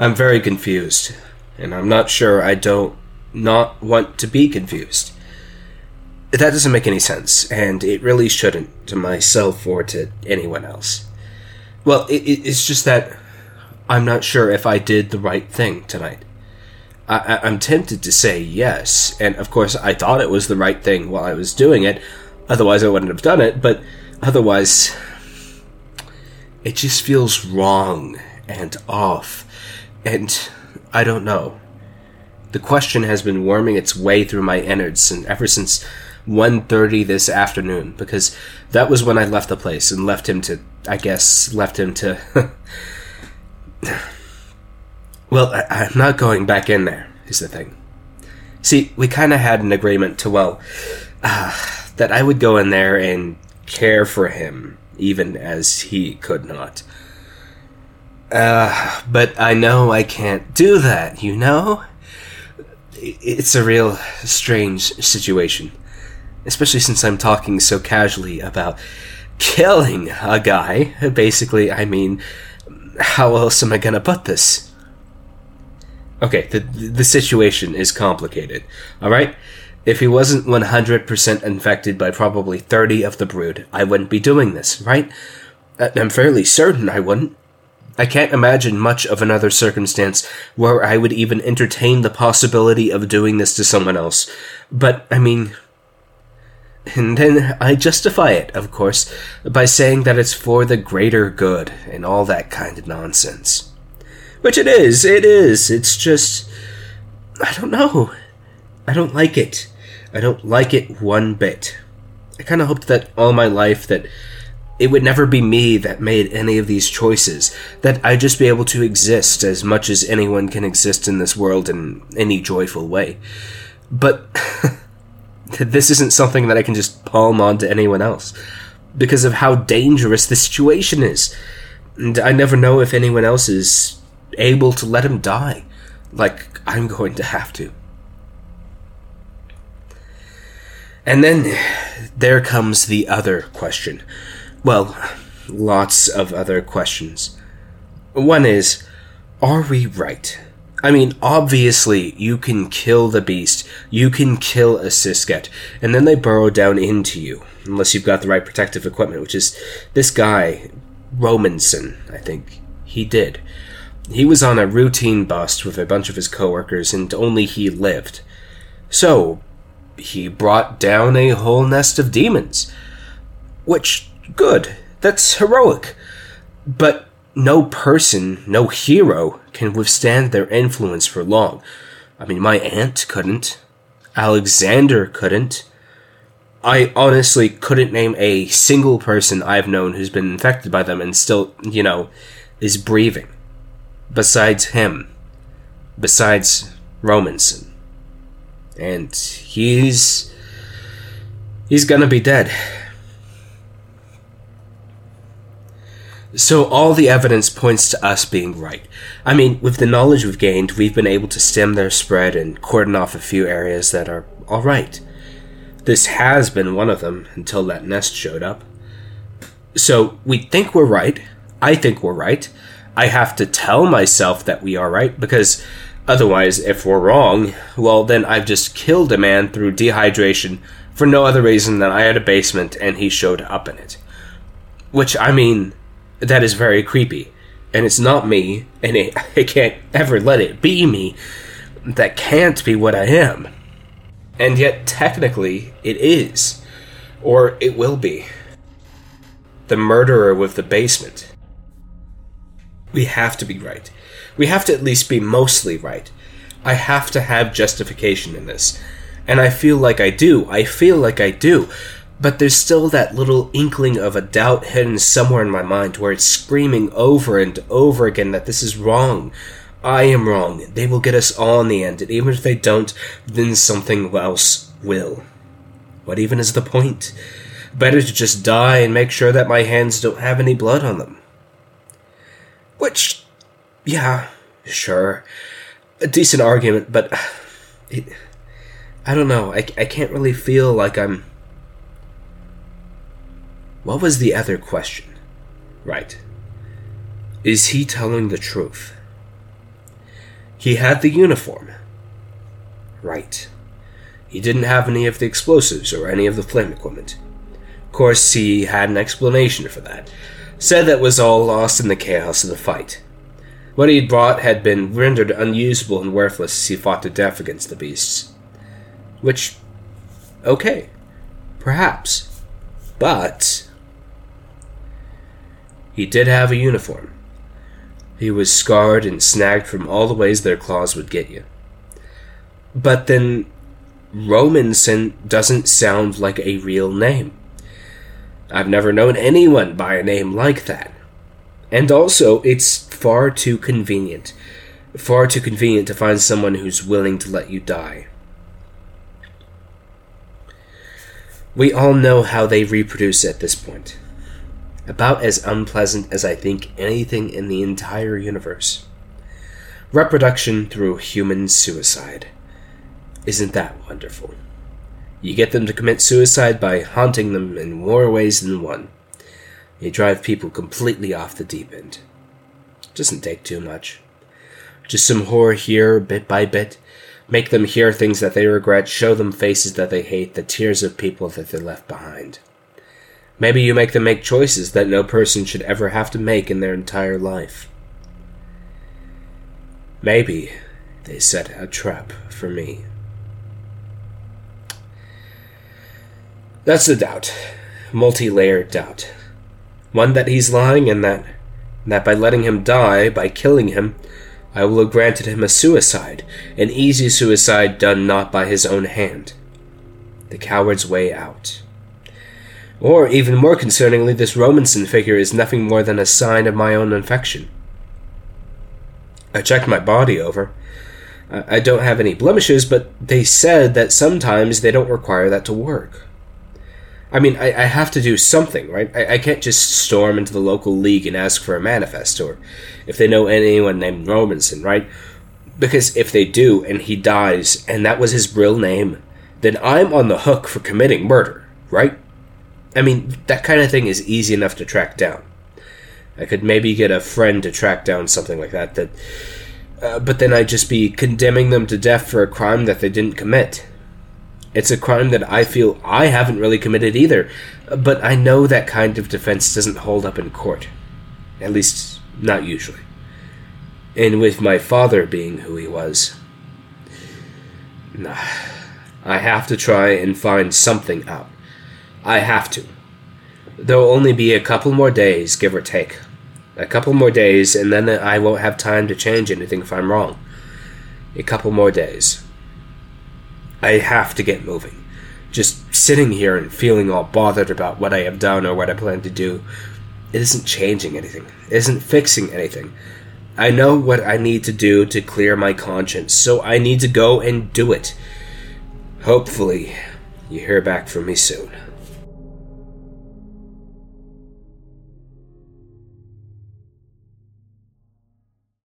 I'm very confused, and I'm not sure I don't not want to be confused. That doesn't make any sense, and it really shouldn't to myself or to anyone else. Well, it, it's just that I'm not sure if I did the right thing tonight. I, am tempted to say yes, and of course I thought it was the right thing while I was doing it, otherwise I wouldn't have done it, but otherwise, it just feels wrong and off, and I don't know. The question has been worming its way through my innards and ever since 1.30 this afternoon, because that was when I left the place and left him to, I guess, left him to Well, I, am not going back in there, is the thing. See, we kind of had an agreement to, well, uh, that I would go in there and care for him, even as he could not. Uh, but I know I can't do that, you know? It's a real strange situation. Especially since I'm talking so casually about killing a guy. Basically, I mean, how else am I gonna put this? Okay, the the situation is complicated. All right, if he wasn't 100% infected by probably 30 of the brood, I wouldn't be doing this, right? I'm fairly certain I wouldn't. I can't imagine much of another circumstance where I would even entertain the possibility of doing this to someone else. But, I mean. And then I justify it, of course, by saying that it's for the greater good and all that kind of nonsense. Which it is, it is. It's just. I don't know. I don't like it. I don't like it one bit. I kind of hoped that all my life that it would never be me that made any of these choices, that I'd just be able to exist as much as anyone can exist in this world in any joyful way. But this isn't something that I can just palm on to anyone else because of how dangerous the situation is. And I never know if anyone else is able to let him die, like I'm going to have to. And then there comes the other question. Well, lots of other questions. One is, are we right? I mean, obviously, you can kill the beast, you can kill a Sisket, and then they burrow down into you, unless you've got the right protective equipment, which is this guy, Romanson, I think. He did. He was on a routine bust with a bunch of his coworkers, and only he lived. So, he brought down a whole nest of demons. Which, good. That's heroic. But no person, no hero, can withstand their influence for long. I mean, my aunt couldn't. Alexander couldn't. I honestly couldn't name a single person I've known who's been infected by them and still, you know, is breathing besides him, besides Romanson. And he's. he's gonna be dead. So all the evidence points to us being right. I mean, with the knowledge we've gained, we've been able to stem their spread and cordon off a few areas that are alright. This has been one of them until that nest showed up. So we think we're right. I think we're right. I have to tell myself that we are right because otherwise, if we're wrong, well, then I've just killed a man through dehydration for no other reason than I had a basement and he showed up in it. Which, I mean, that is very creepy. And it's not me, and it, I can't ever let it be me. That can't be what I am. And yet, technically, it is. Or it will be. The murderer with the basement we have to be right. We have to at least be mostly right. I have to have justification in this. And I feel like I do. I feel like I do. But there's still that little inkling of a doubt hidden somewhere in my mind where it's screaming over and over again that this is wrong. I am wrong. They will get us all in the end. And even if they don't, then something else will. What even is the point? Better to just die and make sure that my hands don't have any blood on them. Which, yeah, sure. A decent argument, but it, I don't know. I, I can't really feel like I'm. What was the other question? Right. Is he telling the truth? He had the uniform. Right. He didn't have any of the explosives or any of the flame equipment. Of course, he had an explanation for that. Said that was all lost in the chaos of the fight. What he'd brought had been rendered unusable and worthless as he fought to death against the beasts. Which, okay, perhaps. But. He did have a uniform. He was scarred and snagged from all the ways their claws would get you. But then, Romanson doesn't sound like a real name. I've never known anyone by a name like that. And also, it's far too convenient. Far too convenient to find someone who's willing to let you die. We all know how they reproduce at this point. About as unpleasant as I think anything in the entire universe. Reproduction through human suicide. Isn't that wonderful? You get them to commit suicide by haunting them in more ways than one. You drive people completely off the deep end. Doesn't take too much. Just some horror here, bit by bit. Make them hear things that they regret, show them faces that they hate, the tears of people that they left behind. Maybe you make them make choices that no person should ever have to make in their entire life. Maybe they set a trap for me. That's the doubt. Multi layered doubt. One that he's lying, and that, that by letting him die, by killing him, I will have granted him a suicide, an easy suicide done not by his own hand. The coward's way out. Or, even more concerningly, this Romanson figure is nothing more than a sign of my own infection. I checked my body over. I don't have any blemishes, but they said that sometimes they don't require that to work. I mean, I, I have to do something, right? I, I can't just storm into the local league and ask for a manifest, or if they know anyone named Romanson, right? Because if they do, and he dies, and that was his real name, then I'm on the hook for committing murder, right? I mean, that kind of thing is easy enough to track down. I could maybe get a friend to track down something like that, that uh, but then I'd just be condemning them to death for a crime that they didn't commit. It's a crime that I feel I haven't really committed either, but I know that kind of defense doesn't hold up in court. At least, not usually. And with my father being who he was, nah, I have to try and find something out. I have to. There'll only be a couple more days, give or take. A couple more days, and then I won't have time to change anything if I'm wrong. A couple more days. I have to get moving. Just sitting here and feeling all bothered about what I have done or what I plan to do, it isn't changing anything. It isn't fixing anything. I know what I need to do to clear my conscience, so I need to go and do it. Hopefully, you hear back from me soon.